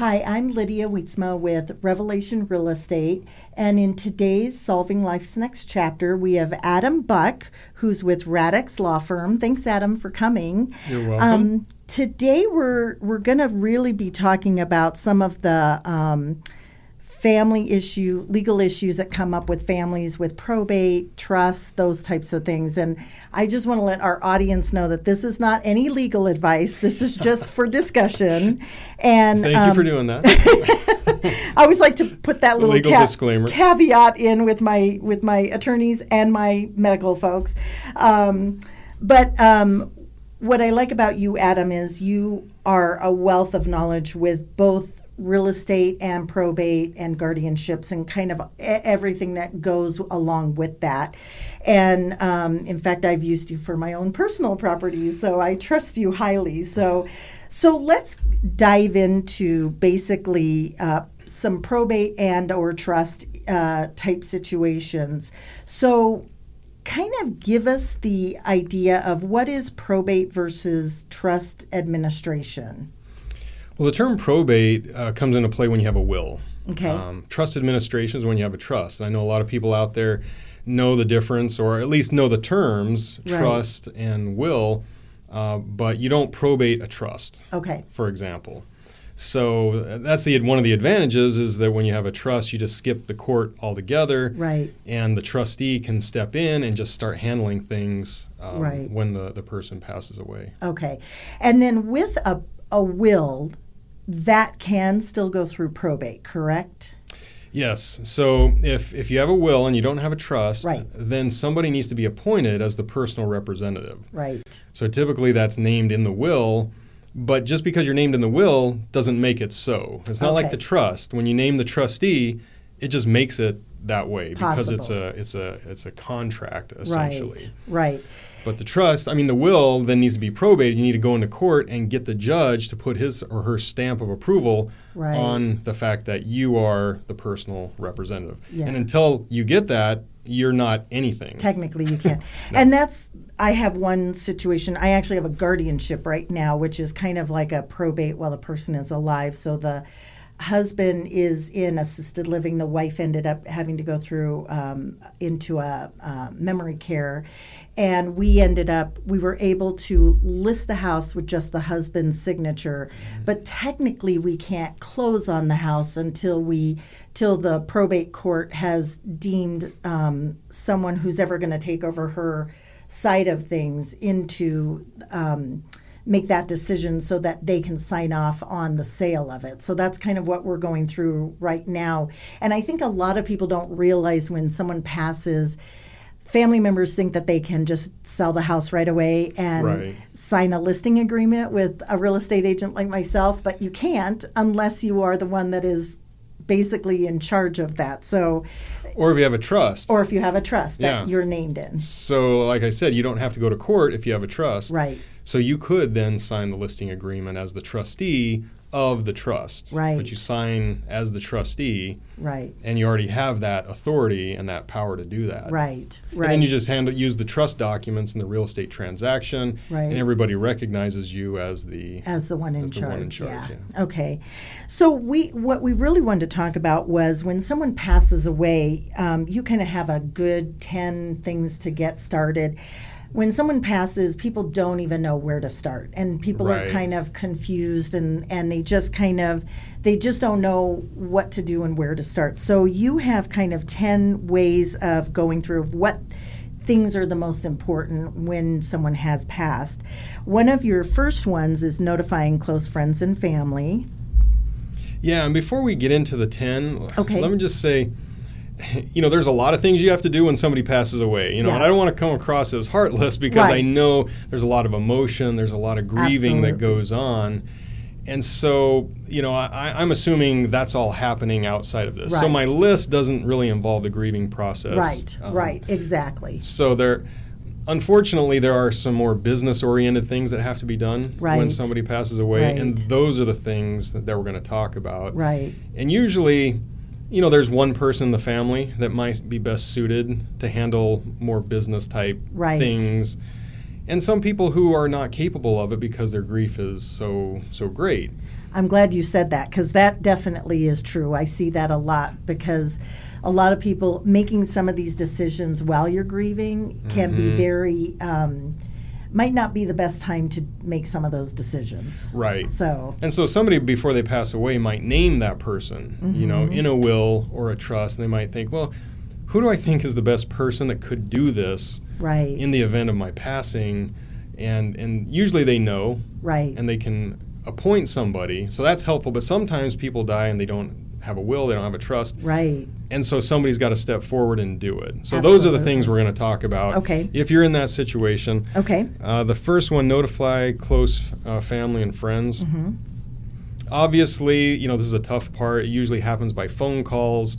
Hi, I'm Lydia Wietzma with Revelation Real Estate. And in today's Solving Life's Next Chapter, we have Adam Buck, who's with Radix Law Firm. Thanks, Adam, for coming. You're welcome. Um, today, we're, we're going to really be talking about some of the. Um, family issue, legal issues that come up with families with probate, trust, those types of things. And I just want to let our audience know that this is not any legal advice. This is just for discussion. And thank um, you for um, doing that. I always like to put that little legal ca- disclaimer caveat in with my with my attorneys and my medical folks. Um, but um, what I like about you, Adam, is you are a wealth of knowledge with both real estate and probate and guardianships and kind of everything that goes along with that. And um, in fact, I've used you for my own personal properties, so I trust you highly. So, so let's dive into basically uh, some probate and or trust uh, type situations. So kind of give us the idea of what is probate versus trust administration. Well, the term probate uh, comes into play when you have a will. Okay. Um, trust administration is when you have a trust. And I know a lot of people out there know the difference, or at least know the terms right. trust and will, uh, but you don't probate a trust. Okay. For example. So uh, that's the one of the advantages is that when you have a trust, you just skip the court altogether, right? And the trustee can step in and just start handling things um, right. when the, the person passes away. Okay, and then with a a will, that can still go through probate, correct? Yes. So if, if you have a will and you don't have a trust, right. then somebody needs to be appointed as the personal representative. Right. So typically that's named in the will, but just because you're named in the will doesn't make it so. It's not okay. like the trust. When you name the trustee, it just makes it that way Possible. because it's a it's a it's a contract essentially. Right. Right. But the trust, I mean, the will then needs to be probated. You need to go into court and get the judge to put his or her stamp of approval right. on the fact that you are the personal representative. Yeah. And until you get that, you're not anything. Technically, you can't. no. And that's, I have one situation. I actually have a guardianship right now, which is kind of like a probate while the person is alive. So the husband is in assisted living. The wife ended up having to go through um, into a uh, memory care, and we ended up we were able to list the house with just the husband's signature, mm-hmm. but technically we can't close on the house until we till the probate court has deemed um, someone who's ever going to take over her side of things into. Um, make that decision so that they can sign off on the sale of it. So that's kind of what we're going through right now. And I think a lot of people don't realize when someone passes family members think that they can just sell the house right away and right. sign a listing agreement with a real estate agent like myself, but you can't unless you are the one that is basically in charge of that. So or if you have a trust. Or if you have a trust that yeah. you're named in. So like I said, you don't have to go to court if you have a trust. Right. So you could then sign the listing agreement as the trustee of the trust. Right. But you sign as the trustee. Right. And you already have that authority and that power to do that. Right. Right. And then you just handle use the trust documents in the real estate transaction. Right. And everybody recognizes you as the as the one in as charge. The one in charge. Yeah. yeah. Okay. So we what we really wanted to talk about was when someone passes away, um, you kind of have a good ten things to get started when someone passes, people don't even know where to start, and people right. are kind of confused, and and they just kind of they just don't know what to do and where to start. So you have kind of ten ways of going through of what things are the most important when someone has passed. One of your first ones is notifying close friends and family. Yeah, and before we get into the 10, okay. let me just say you know, there's a lot of things you have to do when somebody passes away. You know, yeah. and I don't want to come across as heartless because right. I know there's a lot of emotion, there's a lot of grieving Absolutely. that goes on. And so, you know, I, am assuming that's all happening outside of this. Right. So my list doesn't really involve the grieving process. Right, um, right, exactly. So there, unfortunately, there are some more business-oriented things that have to be done right. when somebody passes away, right. and those are the things that, that we're going to talk about. Right. And usually, you know, there's one person in the family that might be best suited to handle more business type right. things. And some people who are not capable of it because their grief is so so great. I'm glad you said that because that definitely is true. I see that a lot because a lot of people making some of these decisions while you're grieving can be Mhm. very, um, might not be the best time to make some of those decisions. Right. So, And so somebody before they pass away might name that person, you know, Mhm. in a will or a trust, and they might think, well, who do I think is the best person that could do this right, in the event of my passing? And and usually they know right, and they can appoint somebody. So that's helpful, but sometimes people die and they don't have a will, they don't have a trust. right. And so somebody's got to step forward and do it. So those are the things we're going to talk about. Okay. If you're in that situation, Okay. uh, the first one, notify close uh, family and friends. hmm Obviously, you know, this is a tough part. It usually happens by phone calls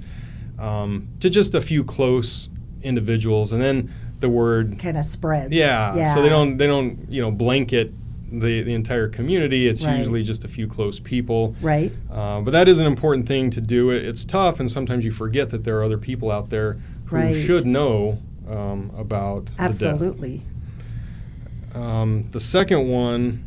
um, to just a few close individuals, and then the word, Kind of spreads. yeah, yeah. So they don't they don't you know blanket the the entire community. It's Right. usually just a few close people. Right. Uh, but that is an important thing to do. It, it's tough, and sometimes you forget that there are other people out there who Right. should know um, about the death. Absolutely. Um, the second one,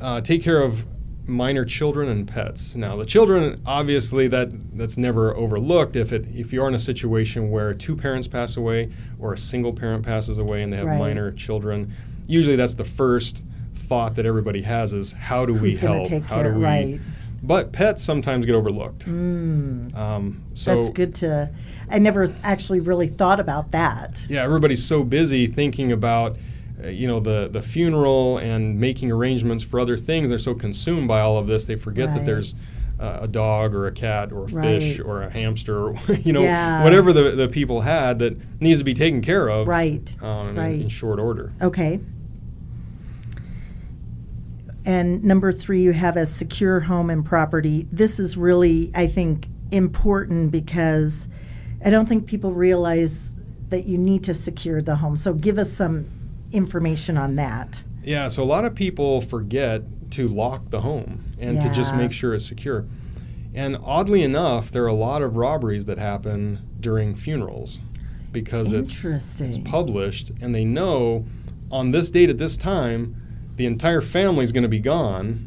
uh, take care of minor children and pets. Now, the children, obviously, that that's never overlooked. If it if you are in a situation where two parents pass away or a single parent passes away and they have Right. minor children, usually that's the first thought that everybody has is how do we Who's gonna help? take how care? do we? Right. But pets sometimes get overlooked. Mm. Um, so That's good to. I never actually really thought about that. yeah, everybody's so busy thinking about, uh, you know, the the funeral and making arrangements for other things. They're so consumed by all of this, they forget Right. that there's uh, a dog or a cat or a fish or a hamster, or, you know, Yeah. whatever the, the people had that needs to be taken care of, Right. um, in- right. in short order. Okay. And number three, you have a secure home and property. This is really, I think, important because I don't think people realize that you need to secure the home. So give us some information on that. Yeah, so a lot of people forget to lock the home and to just make sure it's secure. And oddly enough, there are a lot of robberies that happen during funerals because it's it's published and they know on this date at this time the entire family is going to be gone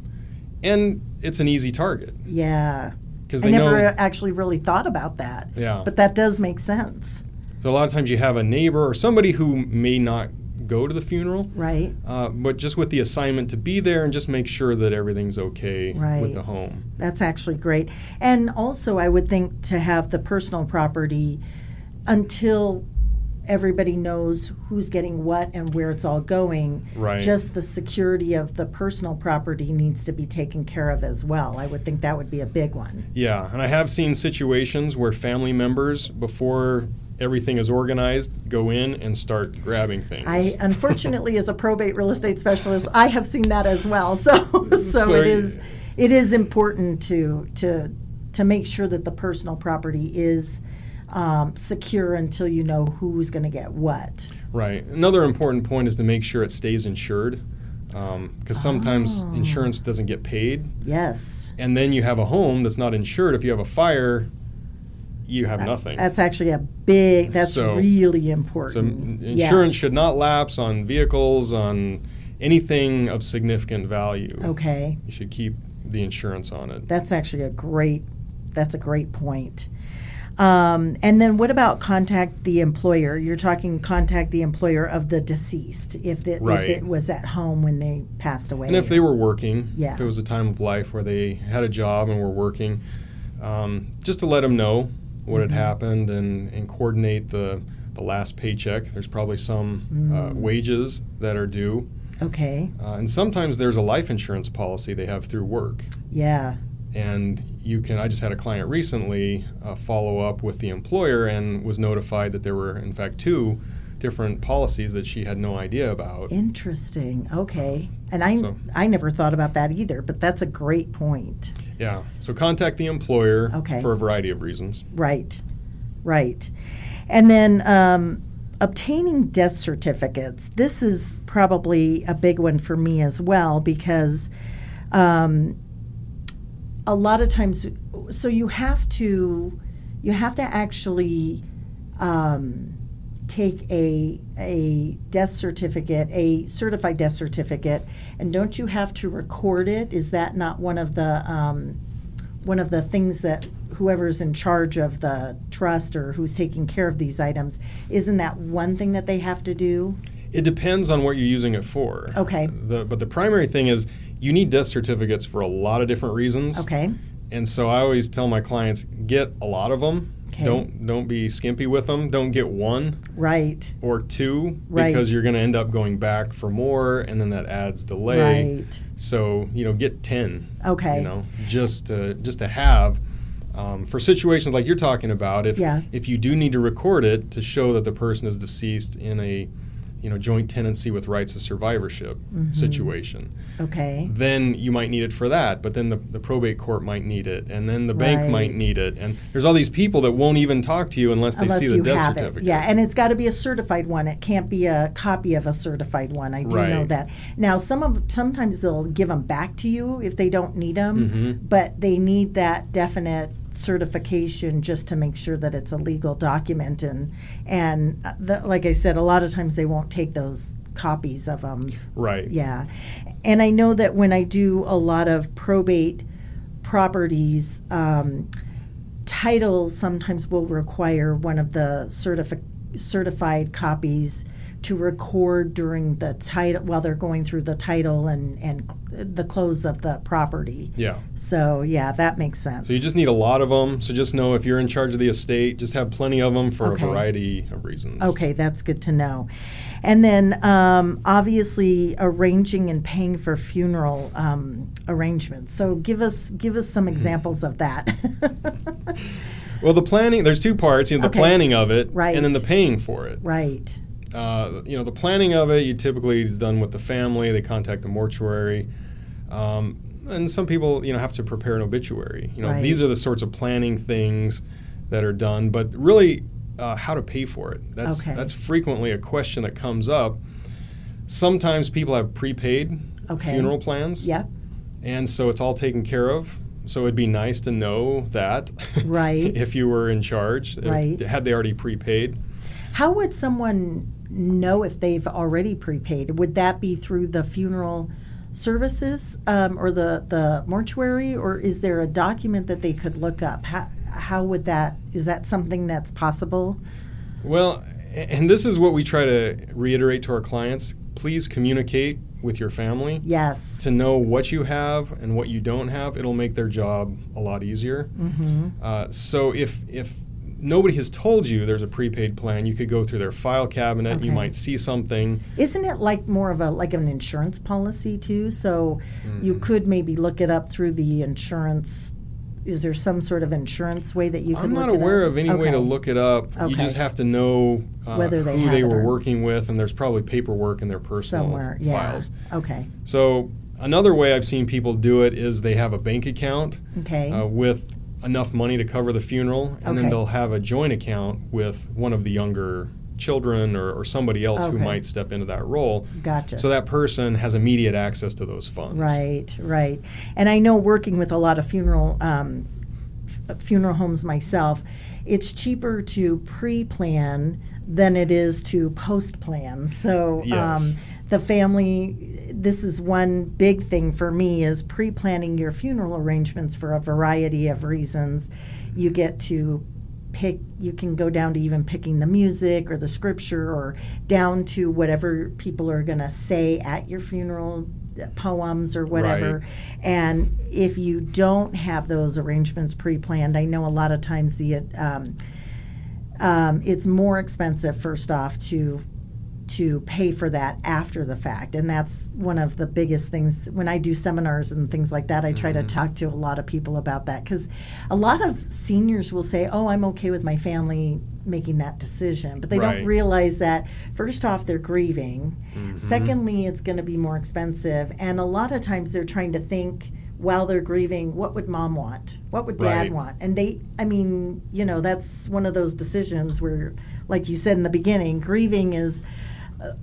and it's an easy target Yeah. because I never know actually really thought about that. yeah. But that does make sense, so a lot of times you have a neighbor or somebody who may not go to the funeral right? uh, but just with the assignment to be there and just make sure that everything's okay Right. with the home That's actually great. And also, I would think to have the personal property until everybody knows who's getting what and where it's all going. Right. Just the security of the personal property needs to be taken care of as well. I would think that would be a big one. Yeah, and I have seen situations where family members, before everything is organized, go in and start grabbing things. I unfortunately, as a probate real estate specialist, I have seen that as well. So, so, So it is it is important to to to make sure that the personal property is um, secure until you know who's going to get what. right. Another important point is to make sure it stays insured, because sometimes Oh. insurance doesn't get paid, Yes, and then you have a home that's not insured. If you have a fire, you have nothing. that's actually a big. That's So- really important. m- insurance Yes. should not lapse on vehicles, on anything of significant value. Okay, You should keep the insurance on it. that's actually a great. That's a great point. Um, and then what about contact the employer? You're talking contact the employer of the deceased if it, Right. if it was at home when they passed away. And if they were working, Yeah. if it was a time of life where they had a job and were working, um, just to let them know what Mhm. had happened and, and coordinate the, the last paycheck. There's probably some uh, Mm. wages that are due. Okay. Uh, and sometimes there's a life insurance policy they have through work. Yeah. And you can, I just had a client recently uh, follow up with the employer and was notified that there were, in fact, two different policies that she had no idea about. Interesting. Okay. And I So- I never thought about that either, but that's a great point. Yeah. So contact the employer Okay. for a variety of reasons. Right. Right. And then um, obtaining death certificates. This is probably a big one for me as well because um, a lot of times, so you have to you have to actually um, take a a death certificate, a certified death certificate, and don't you have to record it? Is that not one of the um, one of the things that whoever's in charge of the trust or who's taking care of these items isn't that one thing that they have to do? It depends on what you're using it for. Okay. The, but the primary thing is you need death certificates for a lot of different reasons. Okay. And so I always tell my clients get a lot of them. Okay. Don't don't be skimpy with them. Don't get one Right. or two Right. because you're going to end up going back for more, and then that adds delay. Right. So you know, get ten. Okay. You know, just to, just to have. Um, for situations like you're talking about, if Yeah. if you do need to record it to show that the person is deceased in a, you know, joint tenancy with rights of survivorship Mhm. situation, Okay. then you might need it for that. But then the, the probate court might need it, and then the bank might need it, and there's all these people that won't even talk to you unless they Unless see the death certificate. it. Yeah, and it's got to be a certified one. It can't be a copy of a certified one. I do know that. Now, some of sometimes they'll give them back to you if they don't need them, Mhm. but they need that definite certification just to make sure that it's a legal document and and uh, the, like I said, a lot of times they won't take those copies of them. Right. Yeah. And I know that when I do a lot of probate properties, um, title sometimes will require one of the certifi- certified copies to record during the title while they're going through the title and, and the close of the property. Yeah. So yeah, that makes sense. So you just need a lot of them. So just know if you're in charge of the estate, just have plenty of them for Okay. a variety of reasons. Okay, that's good to know. And then um, obviously arranging and paying for funeral um, arrangements. So give us give us some examples of that. Well, the planning, there's two parts. You know, the Okay. planning of it, Right. and then the paying for it. right. Uh, you know, the planning of it, you typically is done with the family. They contact the mortuary, um, and some people, you know, have to prepare an obituary. You know, Right. these are the sorts of planning things that are done. But really, uh, how to pay for it. That's Okay. that's frequently a question that comes up. Sometimes people have prepaid Okay. funeral plans. Yep. And so it's all taken care of. So it'd be nice to know that. Right. if you were in charge. Right. had they already prepaid. How would someone know if they've already prepaid? Would that be through the funeral services um, or the, the mortuary, or is there a document that they could look up? How, how would that, is that something that's possible? Well, and this is what we try to reiterate to our clients. Please communicate with your family Yes. to know what you have and what you don't have. It'll make their job a lot easier. Mm-hmm. Uh, so if if nobody has told you there's a prepaid plan, you could go through their file cabinet. You might see something. Isn't it like more of a like an insurance policy too? So you Mhm. could maybe look it up through the insurance. Is there some sort of insurance way that you could? I'm not aware of any way to look it up. Okay. You just have to know uh, Whether they who they were working with, and there's probably paperwork in their personal somewhere. Yeah. files. Okay. So another way I've seen people do it is they have a bank account Okay. uh, with enough money to cover the funeral, and then they'll have a joint account with one of the younger children or, or somebody else who might step into that role. Gotcha. So that person has immediate access to those funds. Right, right. And I know working with a lot of funeral um, f- funeral homes myself, it's cheaper to pre-plan than it is to post-plan. So Yes. um, the family, this is one big thing for me is pre-planning your funeral arrangements for a variety of reasons. You get to pick you can go down to even picking the music or the scripture or down to whatever people are going to say at your funeral uh, poems or whatever Right. and if you don't have those arrangements pre-planned i know a lot of times the um, um, it's more expensive first off to to pay for that after the fact and that's one of the biggest things when i do seminars and things like that i try to Mhm. talk to a lot of people about that because a lot of seniors will say oh i'm okay with my family making that decision but they Right. don't realize that first off they're grieving Mhm. secondly it's going to be more expensive and a lot of times they're trying to think while they're grieving what would mom want what would dad Right. want and they i mean you know that's one of those decisions where like you said in the beginning grieving is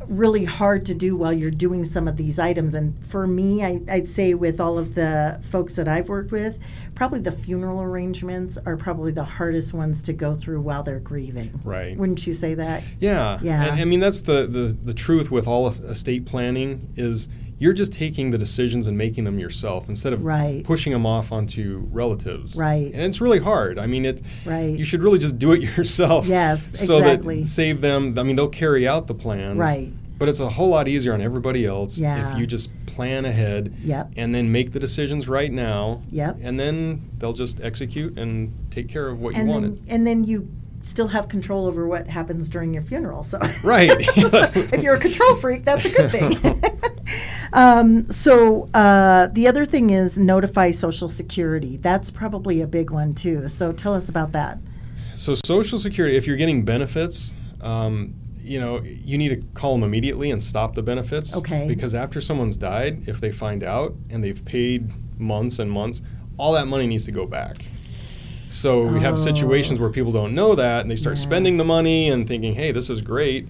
really hard to do while you're doing some of these items. And for me, I, I'd say with all of the folks that I've worked with, probably the funeral arrangements are probably the hardest ones to go through while they're grieving. Right. Wouldn't you say that? Yeah. Yeah. And, I mean, that's the, the, the truth with all estate planning is you're just taking the decisions and making them yourself instead of Right. pushing them off onto relatives. Right. And it's really hard. I mean, it. Right. You should really just do it yourself. Yes, so exactly. that save them. I mean, they'll carry out the plans. Right. But it's a whole lot easier on everybody else Yeah. if you just plan ahead. Yep. And then make the decisions right now. Yep. And then they'll just execute and take care of what and you then, wanted. and then you still have control over what happens during your funeral. So Right. So if you're a control freak, that's a good thing. um, so uh, the other thing is notify Social Security. That's probably a big one too. So tell us about that. So Social Security, if you're getting benefits, um, you know, you need to call them immediately and stop the benefits. Okay. Because after someone's died, if they find out and they've paid months and months, all that money needs to go back. So we have situations where people don't know that and they start Yeah. spending the money and thinking, "Hey, this is great,"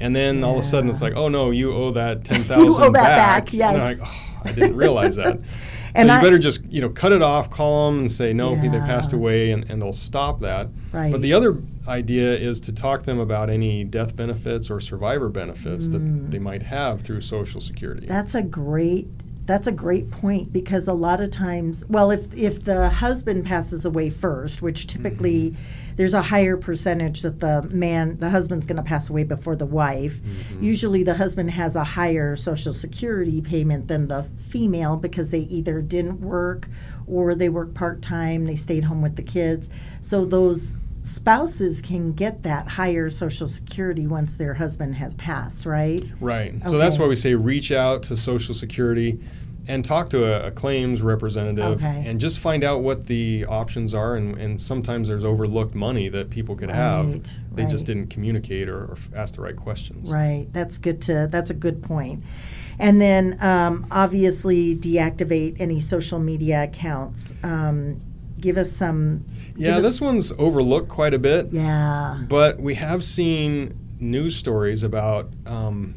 and then all of a sudden it's like, "Oh no, you owe that ten thousand owe that back, And yes. like, oh, I didn't realize that. And so you I- better just you know cut it off, call them and say no, they passed away, and, and they'll stop that. Right. But the other idea is to talk to them about any death benefits or survivor benefits Mm. that they might have through Social Security. That's a great that's a great point because a lot of times well if if the husband passes away first which typically mm-hmm. there's a higher percentage that the man the husband's going to pass away before the wife mm-hmm. usually the husband has a higher social security payment than the female because they either didn't work or they work part-time they stayed home with the kids. So those spouses can get that higher social security once their husband has passed right Right. So that's why we say reach out to Social Security and talk to a, a claims representative Okay. and just find out what the options are. And, and sometimes there's overlooked money that people could have. Right, They just didn't communicate or, or ask the right questions. Right. That's good to. That's a good point. And then um, obviously deactivate any social media accounts. Um, give us some. Yeah, give this one's overlooked quite a bit. Yeah. But we have seen news stories about um,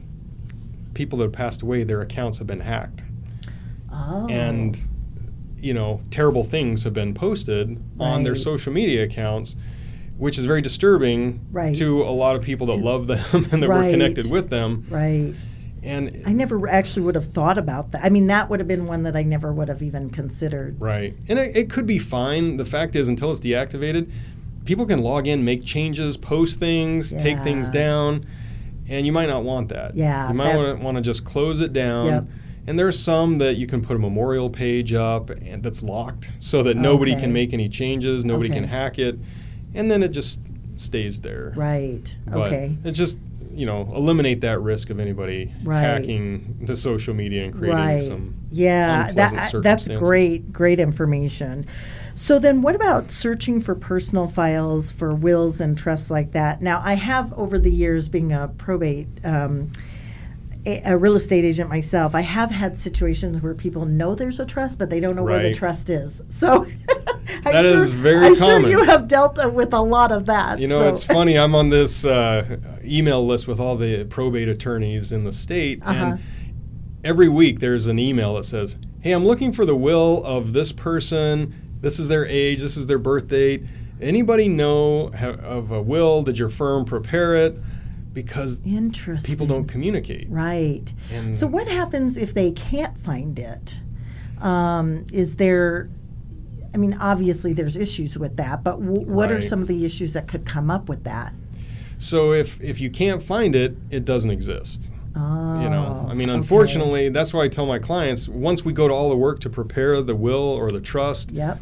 people that have passed away, their accounts have been hacked. Oh. and you know terrible things have been posted on their social media accounts which is very disturbing Right. to a lot of people that To- love them and that were connected with them Right. And I never actually would have thought about that. I mean, that would have been one that I never would have even considered. right and it, it could be fine the fact is until it's deactivated people can log in make changes post things take things down and you might not want that Yeah, you might that- want to just close it down Yep. and there's some that you can put a memorial page up and that's locked so that nobody Okay. can make any changes nobody can hack it and then it just stays there Right. but okay. it just you know eliminate that risk of anybody Right. hacking the social media and creating right. some yeah, that, that's great, great information. So then, what about searching for personal files for wills and trusts like that? Now, I have over the years being a probate. Um, a, real estate agent myself, I have had situations where people know there's a trust, but they don't know where the trust is. So, I'm That sure, is very I'm common. sure you have dealt with a lot of that. You know, so- it's funny. I'm on this uh, email list with all the probate attorneys in the state, Uh-huh. and every week there's an email that says, "Hey, I'm looking for the will of this person. This is their age. This is their birth date. Anybody know ha- of a will? Did your firm prepare it?" Because people don't communicate. Right. And- so what happens if they can't find it? Um, is there? I mean, obviously there's issues with that, but w- what are some of the issues that could come up with that? So if if you can't find it, it doesn't exist. Oh, You know, I mean, okay. unfortunately, that's why I tell my clients once we go to all the work to prepare the will or the trust, Yep.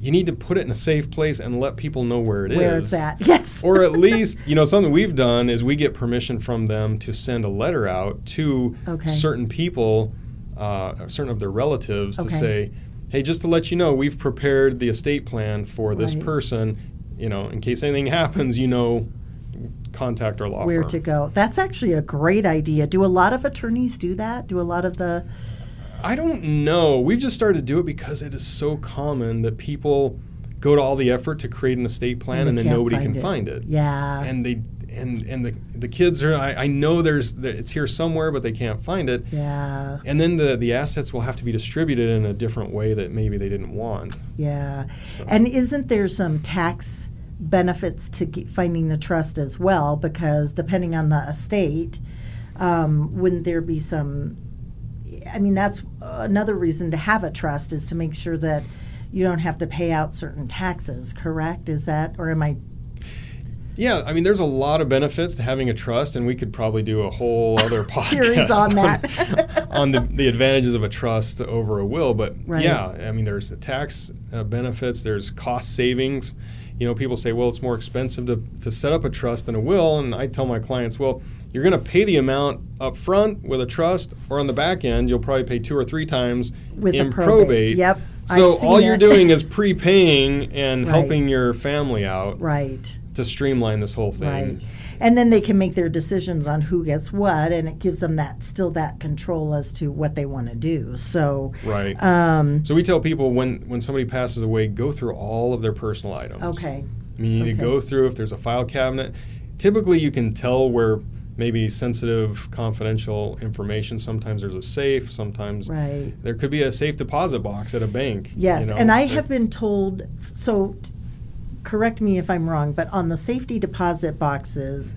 you need to put it in a safe place and let people know where it is. Where it's at? Yes. or at least, you know, something we've done is we get permission from them to send a letter out to Okay. certain people, uh, certain of their relatives, to say, hey, just to let you know, we've prepared the estate plan for this Right. person. You know, in case anything happens, you know, contact our law where firm. to go? That's actually a great idea. Do a lot of attorneys do that? Do a lot of the I don't know. We've just started to do it because it is so common that people go to all the effort to create an estate plan and, they then nobody find can it. find it. Yeah. And they and and the the kids are I, I know there's it's here somewhere but they can't find it Yeah. and then the the assets will have to be distributed in a different way that maybe they didn't want Yeah. So- And isn't there some tax benefits to finding the trust as well? Because depending on the estate, um, wouldn't there be some? I mean, that's another reason to have a trust is to make sure that you don't have to pay out certain taxes. Correct? Is that or am I? yeah I mean there's a lot of benefits to having a trust and we could probably do a whole other podcast Series on that. on the, the advantages of a trust over a will but Right. yeah I mean there's the tax uh, benefits there's cost savings you know people say well it's more expensive to, to set up a trust than a will and I tell my clients well you're going to pay the amount up front with a trust or on the back end you'll probably pay two or three times With in probate. Yep, so all you're doing is prepaying and Right. helping your family out right. to streamline this whole thing Right. And then they can make their decisions on who gets what, and it gives them that still that control as to what they want to do. So, right um, so we tell people when when somebody passes away go through all of their personal items okay, I mean, you need to go through if there's a file cabinet. Typically, you can tell where maybe sensitive, confidential information. Sometimes there's a safe. Sometimes right. there could be a safe deposit box at a bank. Yes, you know, and I have been told. So, t- correct me if I'm wrong, but on the safety deposit boxes,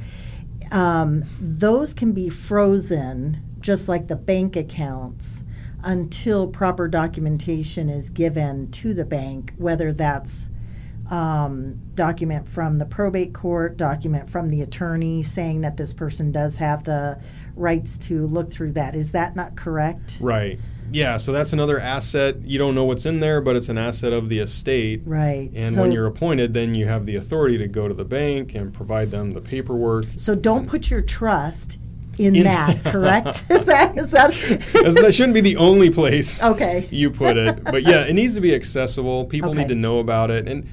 um, those can be frozen just like the bank accounts until proper documentation is given to the bank, whether that's um, document from the probate court, document from the attorney saying that this person does have the rights to look through that. Is that not correct? Right. Yeah. So that's another asset. You don't know what's in there, but it's an asset of the estate. Right. And so, when you're appointed, then you have the authority to go to the bank and provide them the paperwork. So don't put your trust in, In- that, correct? is that is that that shouldn't be the only place okay? you put it. But yeah, it needs to be accessible. People Okay. need to know about it. And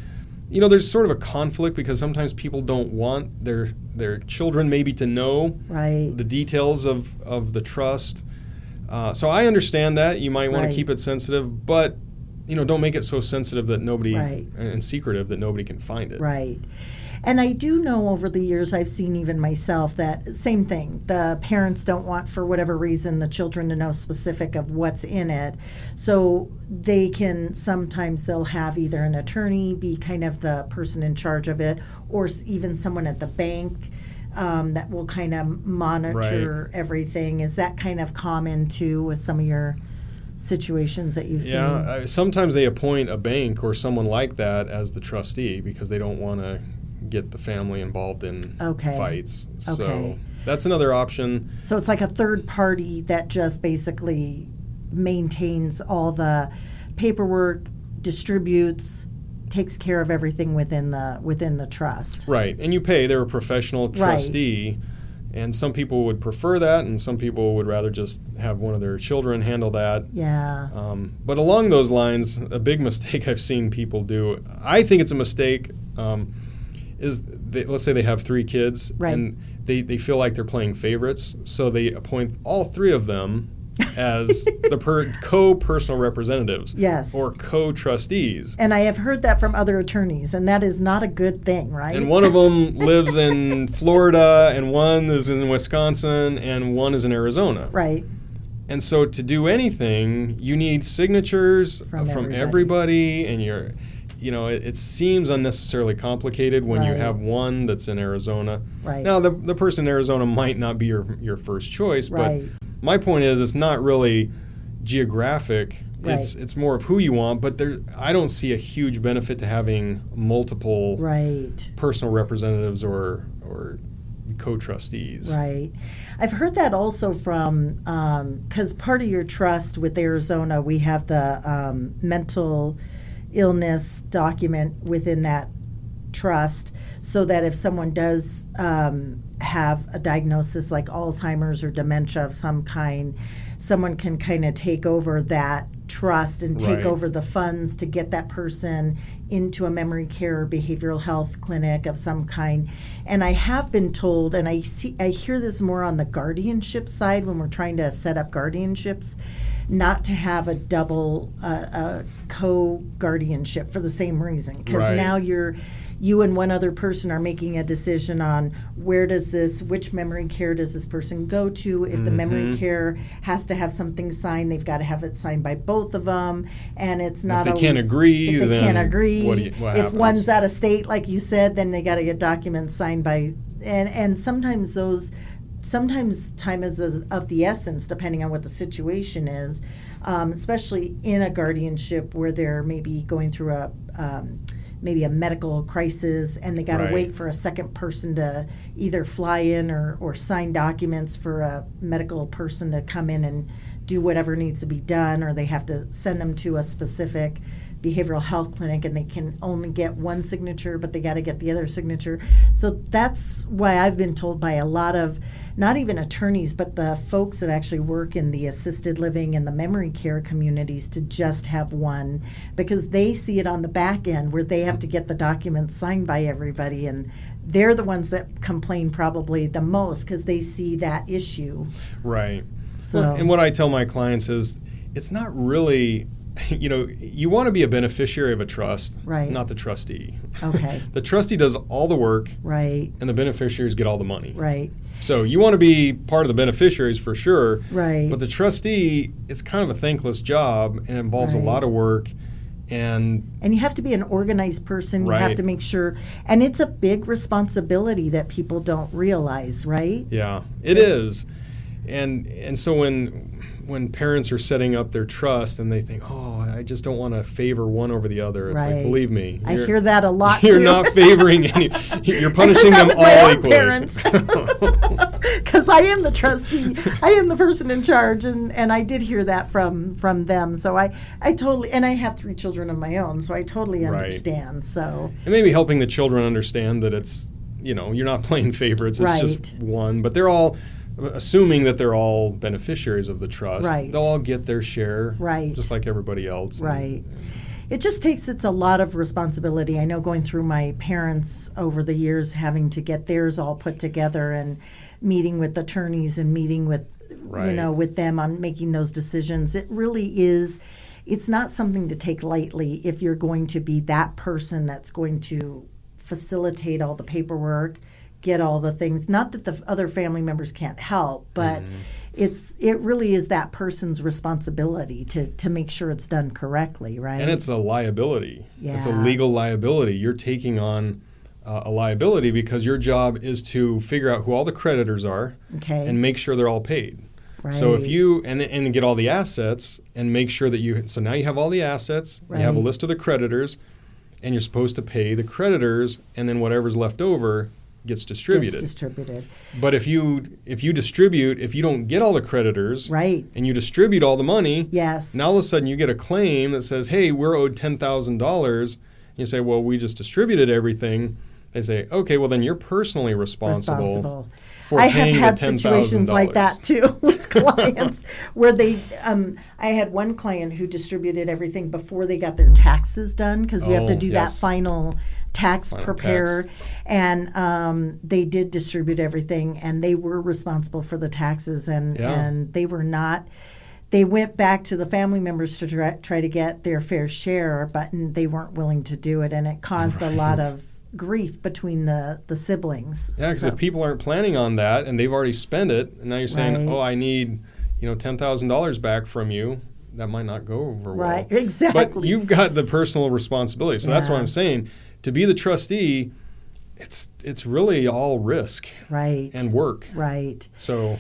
you know, there's sort of a conflict because sometimes people don't want their their children maybe to know Right. the details of of the trust. Uh, so I understand that you might want Right. to keep it sensitive, but you know, don't make it so sensitive that nobody Right. and secretive that nobody can find it. Right. And I do know over the years, I've seen even myself that same thing. The parents don't want, for whatever reason, the children to know specific of what's in it. So they can sometimes they'll have either an attorney be kind of the person in charge of it, or even someone at the bank um, that will kind of monitor everything. Is that kind of common too with some of your situations that you've Yeah, seen? uh, sometimes they appoint a bank or someone like that as the trustee because they don't want to get the family involved in Okay. fights. So Okay. that's another option. So it's like a third party that just basically maintains all the paperwork, distributes, takes care of everything within the within the trust. Right. And you pay, they're a professional Right. trustee. And some people would prefer that, and some people would rather just have one of their children handle that. Yeah. Um, but along those lines, a big mistake I've seen people do, I think it's a mistake, um, is they, let's say they have three kids Right. and they, they feel like they're playing favorites, so they appoint all three of them as the per, co-personal representatives Yes. or co-trustees. And I have heard that from other attorneys, and that is not a good thing, right? And one of them lives in Florida, and one is in Wisconsin, and one is in Arizona. right. And so to do anything, you need signatures From from, everybody. everybody. and you're, you know, it, it seems unnecessarily complicated when you have one that's in Arizona. Right. Now, the, the person in Arizona might not be your, your first choice, Right. but my point is it's not really geographic. It's Right. it's more of who you want, but there I don't see a huge benefit to having multiple Right. personal representatives or or co-trustees. Right. I've heard that also from, because part of your trust with Arizona, we have the um, mental illness document within that trust so that if someone does um, have a diagnosis like Alzheimer's or dementia of some kind, someone can kind of take over that trust and take Right. over the funds to get that person into a memory care or behavioral health clinic of some kind. And I have been told, and I see, I hear this more on the guardianship side when we're trying to set up guardianships, not to have a double uh, uh, co guardianship for the same reason because Right. now you're you and one other person are making a decision on where does this which memory care does this person go to if the memory Mhm. care has to have something signed they've got to have it signed by both of them and it's not If they can't agree, if they then can't agree what you- what if happens? one's out of state like you said then they got to get documents signed by and and sometimes those sometimes time is of of the essence depending on what the situation is um, especially in a guardianship where they're maybe going through a um, maybe a medical crisis and they got to Right. wait for a second person to either fly in or, or sign documents for a medical person to come in and do whatever needs to be done or they have to send them to a specific behavioral health clinic and they can only get one signature but they got to get the other signature so that's why i've been told by a lot of not even attorneys but the folks that actually work in the assisted living and the memory care communities to just have one because they see it on the back end where they have to get the documents signed by everybody and they're the ones that complain probably the most because they see that issue Right. so and what I tell my clients is it's not really, you know, you want to be a beneficiary of a trust, Right. not the trustee. Okay. the trustee does all the work right and the beneficiaries get all the money. right So you want to be part of the beneficiaries for sure. right But the trustee, it's kind of a thankless job and involves Right. a lot of work. And And you have to be an organized person. You have to make sure, and it's a big responsibility that people don't realize, right? yeah, it is. And and so when when parents are setting up their trust and they think, oh, I just don't want to favor one over the other, it's Right. like, believe me, I hear that a lot. You're too. not favoring any. You're punishing them all my equally. parents. Because I am the trustee, I am the person in charge, and, and I did hear that from from them. So I I totally and I have three children of my own, so I totally Right. understand. So and maybe helping the children understand that it's you know you're not playing favorites. It's just one, but they're all assuming that they're all beneficiaries of the trust. Right. They'll all get their share. Right. Just like everybody else. And- Right. It just takes it's a lot of responsibility. I know going through my parents over the years having to get theirs all put together and meeting with attorneys and meeting with you know with them on making those decisions. It really is it's not something to take lightly if you're going to be that person that's going to facilitate all the paperwork, get all the things. Not that the other family members can't help, but Mm-hmm. it's it really is that person's responsibility to to make sure it's done correctly, right? And it's a liability. Yeah. It's a legal liability. You're taking on uh, a liability because your job is to figure out who all the creditors are okay. and make sure they're all paid. right. So if you and and get all the assets and make sure that you so now you have all the assets, right. you have a list of the creditors, and you're supposed to pay the creditors, and then whatever's left over gets distributed. Gets distributed. but if you if you distribute, if you don't get all the creditors, Right. and you distribute all the money, Yes. now all of a sudden you get a claim that says, "Hey, we're owed ten thousand dollars." You say, "Well, we just distributed everything." They say, "Okay, well then you're personally responsible." responsible. For I have had situations like that too with clients where they. Um, I had one client who distributed everything before they got their taxes done because you have to Oh, do yes. that final tax Final prepare, tax. and um, they did distribute everything, and they were responsible for the taxes, and Yeah. and they were not. They went back to the family members to try, try to get their fair share, but they weren't willing to do it, and it caused a lot of grief between the the siblings. Yeah, because So- if people aren't planning on that and they've already spent it, and now you're saying, Right. "Oh, I need, you know, ten thousand dollars back from you," that might not go over well. Right, exactly. But you've got the personal responsibility, so that's what I'm saying. To be the trustee, it's it's really all risk right, and work. right. So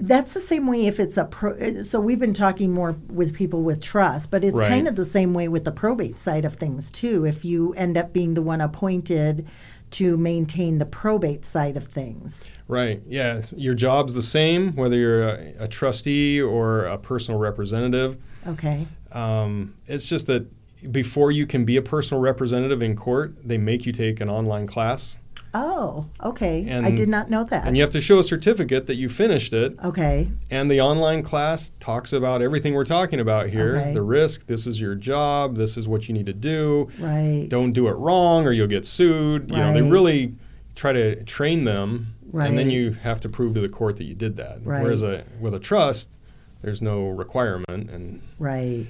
That's the same way if it's a pro. So we've been talking more with people with trust, but it's Right. kind of the same way with the probate side of things too. If you end up being the one appointed to maintain the probate side of things, Right. Yes. Your job's the same, whether you're a, a trustee or a personal representative. okay, Um, it's just that before you can be a personal representative in court, they make you take an online class, oh, okay, I did not know that. and you have to show a certificate that you finished it. okay, And the online class talks about everything we're talking about here: Okay. the risk. This is your job. This is what you need to do. right, Don't do it wrong, or you'll get sued. You know, they really try to train them, Right. and then you have to prove to the court that you did that. Right. Whereas a with a trust, there's no requirement and Right.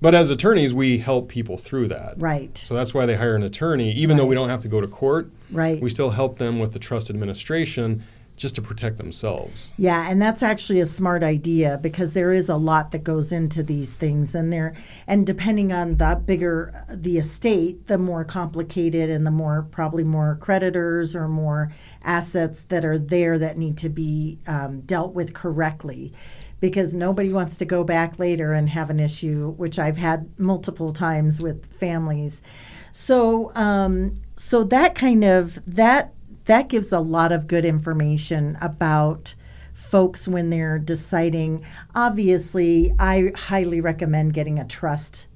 But as attorneys we help people through that Right. so that's why they hire an attorney even though we don't have to go to court Right. we still help them with the trust administration just to protect themselves Yeah, and that's actually a smart idea because there is a lot that goes into these things, and there, and depending on the bigger the estate, the more complicated and the more probably more creditors or more assets that are there that need to be um, dealt with correctly. Because nobody wants to go back later and have an issue, which I've had multiple times with families. So, um, so that kind of that that gives a lot of good information about folks when they're deciding. Obviously, I highly recommend getting a trust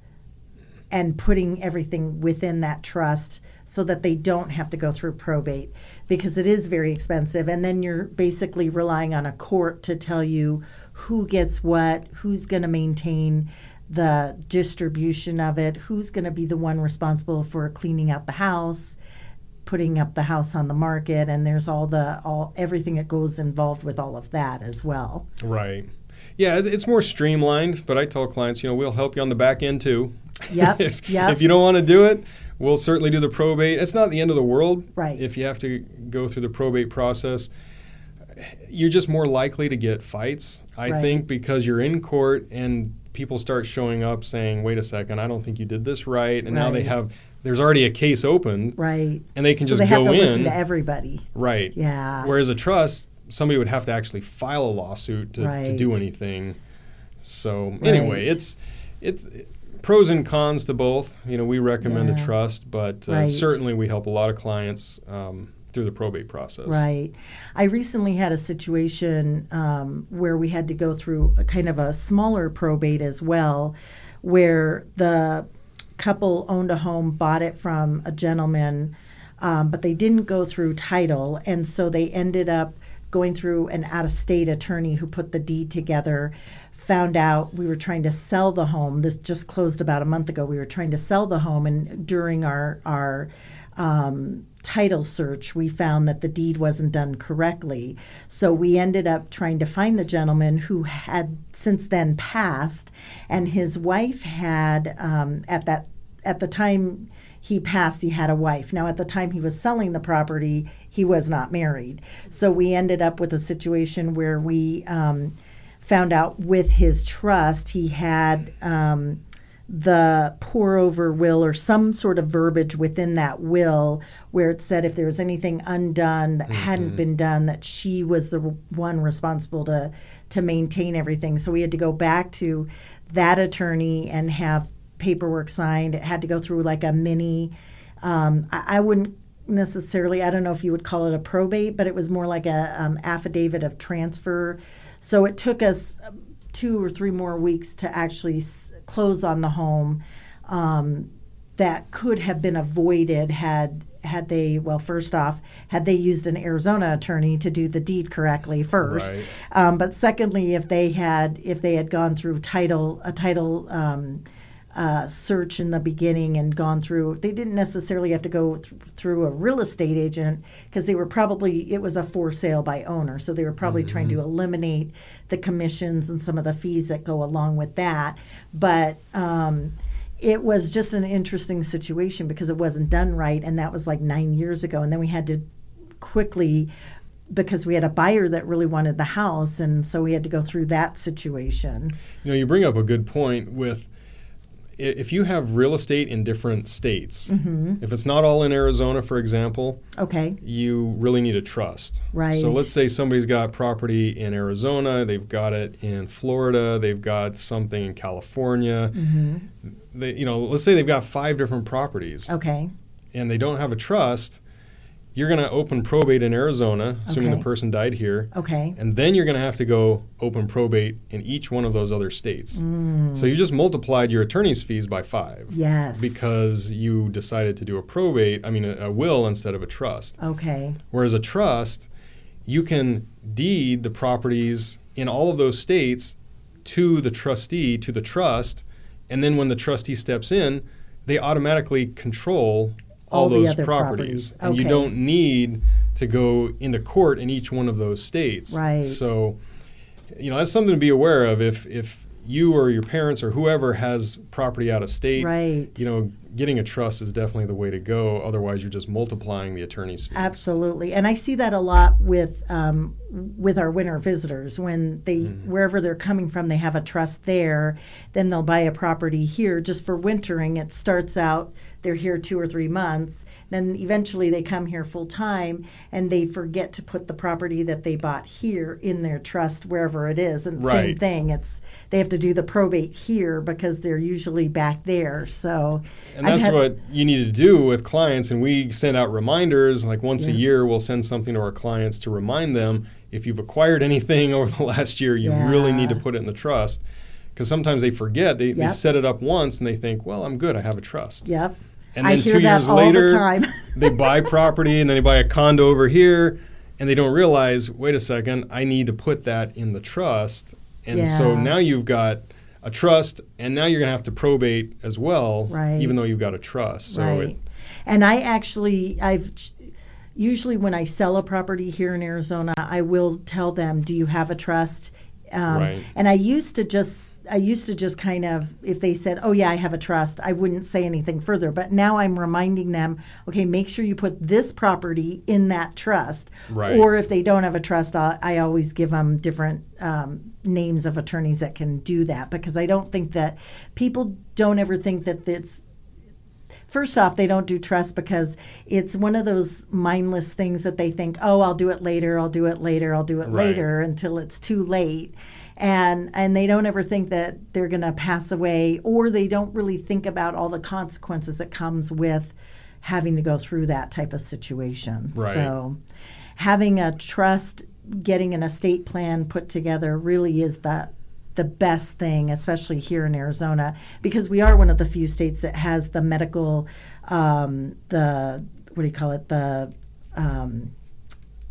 and putting everything within that trust so that they don't have to go through probate because it is very expensive. And then you're basically relying on a court to tell you who gets what, who's going to maintain the distribution of it, who's going to be the one responsible for cleaning out the house putting up the house on the market and there's all the all everything that goes involved with all of that as well. right yeah it's more streamlined but i tell clients you know we'll help you on the back end too Yep, if, yep. if you don't want to do it we'll certainly do the probate it's not the end of the world Right. if you have to go through the probate process you're just more likely to get fights i Right. think because you're in court and people start showing up saying wait a second i don't think you did this right and now they have there's already a case open Right. and they can so just they have go to listen in to everybody. right Yeah. Whereas a trust, somebody would have to actually file a lawsuit to, to do anything. So anyway, Right. it's it's pros and cons to both. You know, we recommend Yeah. a trust, but uh, Right. certainly we help a lot of clients um, through the probate process. Right. I recently had a situation um, where we had to go through a kind of a smaller probate as well, where the couple owned a home, bought it from a gentleman, um, but they didn't go through title. And so they ended up going through an out of state attorney who put the deed together. Found out we were trying to sell the home. This just closed about a month ago. We were trying to sell the home, and during our our um, title search, we found that the deed wasn't done correctly. So we ended up trying to find the gentleman who had since then passed, and his wife had um, at that at the time he passed, he had a wife. Now, at the time he was selling the property, he was not married. So we ended up with a situation where we um, found out with his trust he had. Um, the pour over will or some sort of verbiage within that will where it said if there was anything undone that hadn't been done that she was the one responsible to to maintain everything. So we had to go back to that attorney and have paperwork signed. It had to go through like a mini um, I, I wouldn't necessarily i don't know if you would call it a probate but it was more like a um, affidavit of transfer. So it took us two or three more weeks to actually s- close on the home um, that could have been avoided had had they well first off had they used an arizona attorney to do the deed correctly first Right. um, but secondly if they had if they had gone through title a title um, uh, search in the beginning and gone through they didn't necessarily have to go th- through a real estate agent because they were probably it was a for sale by owner so they were probably trying to eliminate the commissions and some of the fees that go along with that. But um, it was just an interesting situation because it wasn't done right and that was like nine years ago and then we had to quickly because we had a buyer that really wanted the house and so we had to go through that situation. You know, you bring up a good point with if you have real estate in different states, Mm-hmm. if it's not all in Arizona, for example, okay you really need a trust. Right. So let's say somebody's got property in Arizona, they've got it in Florida, they've got something in California. mm-hmm. They, you know, let's say they've got five different properties okay and they don't have a trust. You're going to open probate in Arizona, assuming Okay. the person died here, okay and then you're going to have to go open probate in each one of those other states. Mm. So you just multiplied your attorney's fees by five yes because you decided to do a probate, I mean, a, a will instead of a trust. okay Whereas a trust, you can deed the properties in all of those states to the trustee, to the trust, and then when the trustee steps in, they automatically control all, those properties. properties. And you don't need to go into court in each one of those states. Right. So you know that's something to be aware of if if you or your parents or whoever has property out of state Right. you know getting a trust is definitely the way to go otherwise you're just multiplying the attorney's fees Absolutely, and I see that a lot with um, with our winter visitors when they Mm-hmm. wherever they're coming from, they have a trust there. Then they'll buy a property here just for wintering. It starts out they're here two or three months, then eventually they come here full time, and they forget to put the property that they bought here in their trust wherever it is. And same thing, it's they have to do the probate here because they're usually back there. So And I've that's had- what you need to do with clients. And we send out reminders like once a year, we'll send something to our clients to remind them if you've acquired anything over the last year, you really need to put it in the trust. Because sometimes they forget, they, they set it up once and they think, well, I'm good, I have a trust. Yep. And I then hear two that years all later, the time. they buy property and then they buy a condo over here and they don't realize, wait a second, I need to put that in the trust. And so now you've got a trust and now you're going to have to probate as well, Right. even though you've got a trust. So right. it, and I actually, I've usually when I sell a property here in Arizona, I will tell them, "Do you have a trust?" Um, Right. And I used to just, I used to just kind of, if they said, "Oh yeah, I have a trust," I wouldn't say anything further. But now I'm reminding them, okay, make sure you put this property in that trust. Right. Or if they don't have a trust, I, I always give them different um, names of attorneys that can do that because I don't think that people don't ever think that it's first off, they don't do trust because it's one of those mindless things that they think, oh, I'll do it later, I'll do it later, I'll do it Right. later until it's too late. And, and they don't ever think that they're going to pass away or they don't really think about all the consequences that comes with having to go through that type of situation. Right. So having a trust, getting an estate plan put together really is the the best thing, especially here in Arizona, because we are one of the few states that has the medical, um, the what do you call it? The um,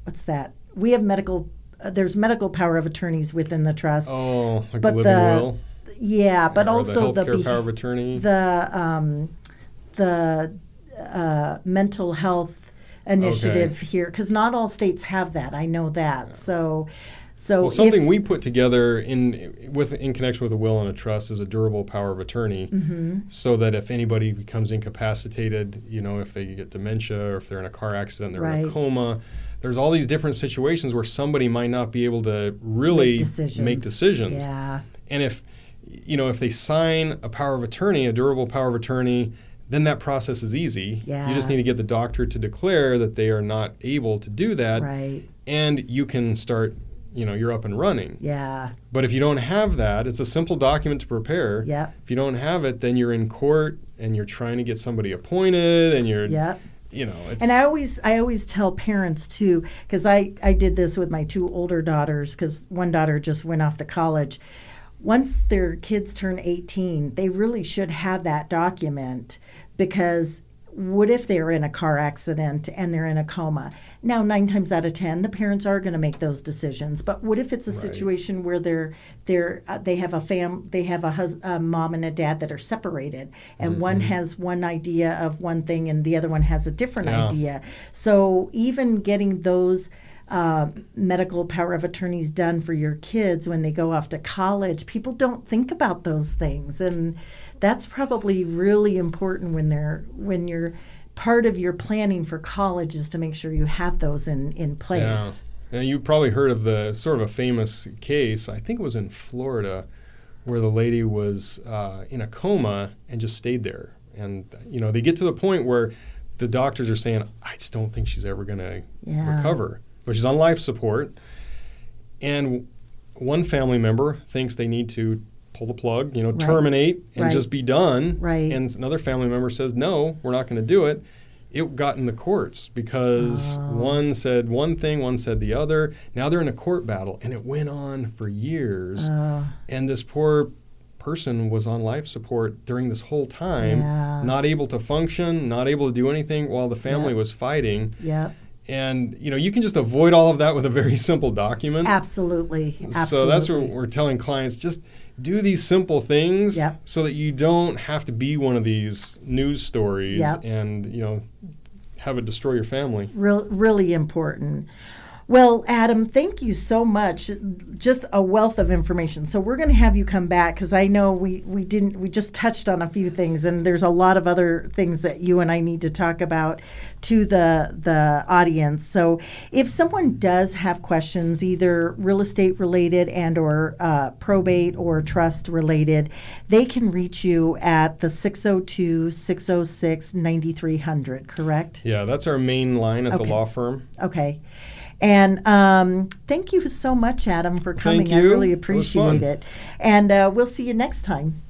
what's that? We have medical. Uh, there's medical power of attorneys within the trust. oh, like But the living the- will. yeah, but or also the the power of attorney. the um, the uh, mental health initiative here because not all states have that. I know that. So, so well, something if, we put together in with in connection with a will and a trust is a durable power of attorney, Mm-hmm. so that if anybody becomes incapacitated, you know, if they get dementia or if they're in a car accident, they're in a coma. There's all these different situations where somebody might not be able to really Make decisions. make decisions. yeah, And if you know if they sign a power of attorney, a durable power of attorney, then that process is easy. Yeah. You just need to get the doctor to declare that they are not able to do that, right, and you can start. You know, you're up and running. yeah, But if you don't have that, it's a simple document to prepare. Yep. If you don't have it, then you're in court and you're trying to get somebody appointed, and you're, yeah. You know, And I always, I always tell parents too, because I, I did this with my two older daughters, because one daughter just went off to college. Once their kids turn 18, they really should have that document because what if they're in a car accident and they're in a coma? Now, nine times out of ten, the parents are going to make those decisions. But what if it's a Right. situation where they're they're uh, they have a fam they have a, hus- a mom and a dad that are separated, and Mm-hmm. one has one idea of one thing and the other one has a different Yeah. idea. So even getting those uh, medical power of attorneys done for your kids when they go off to college, people don't think about those things, and that's probably really important when they're when you're part of your planning for college is to make sure you have those in in place. Yeah. Yeah, you probably heard of the sort of a famous case. I think it was in Florida, where the lady was uh, in a coma and just stayed there. And you know, they get to the point where the doctors are saying, "I just don't think she's ever going to Yeah. recover." But she's on life support, and one family member thinks they need to pull the plug, you know, Right. terminate and Right. just be done. Right. And another family member says, "No, we're not going to do it." It got in the courts because Oh. one said one thing, one said the other. Now they're in a court battle, and it went on for years. Uh, and this poor person was on life support during this whole time, Yeah. not able to function, not able to do anything while the family Yeah. was fighting. yep. And you know, you can just avoid all of that with a very simple document. Absolutely. Absolutely. So that's what we're telling clients: just do these simple things, Yep. so that you don't have to be one of these news stories Yep. and you know have it destroy your family. Real, really important. Well, Adam, thank you so much. Just a wealth of information. So we're going to have you come back because I know we, we didn't we just touched on a few things, and there's a lot of other things that you and I need to talk about to the the audience. So if someone does have questions, either real estate related and or uh, probate or trust related, they can reach you at the 602-606-9300, correct? Yeah, that's our main line at Okay. the law firm. Okay. And um, thank you so much, Adam, for coming. I really appreciate fun. it. And uh, we'll see you next time.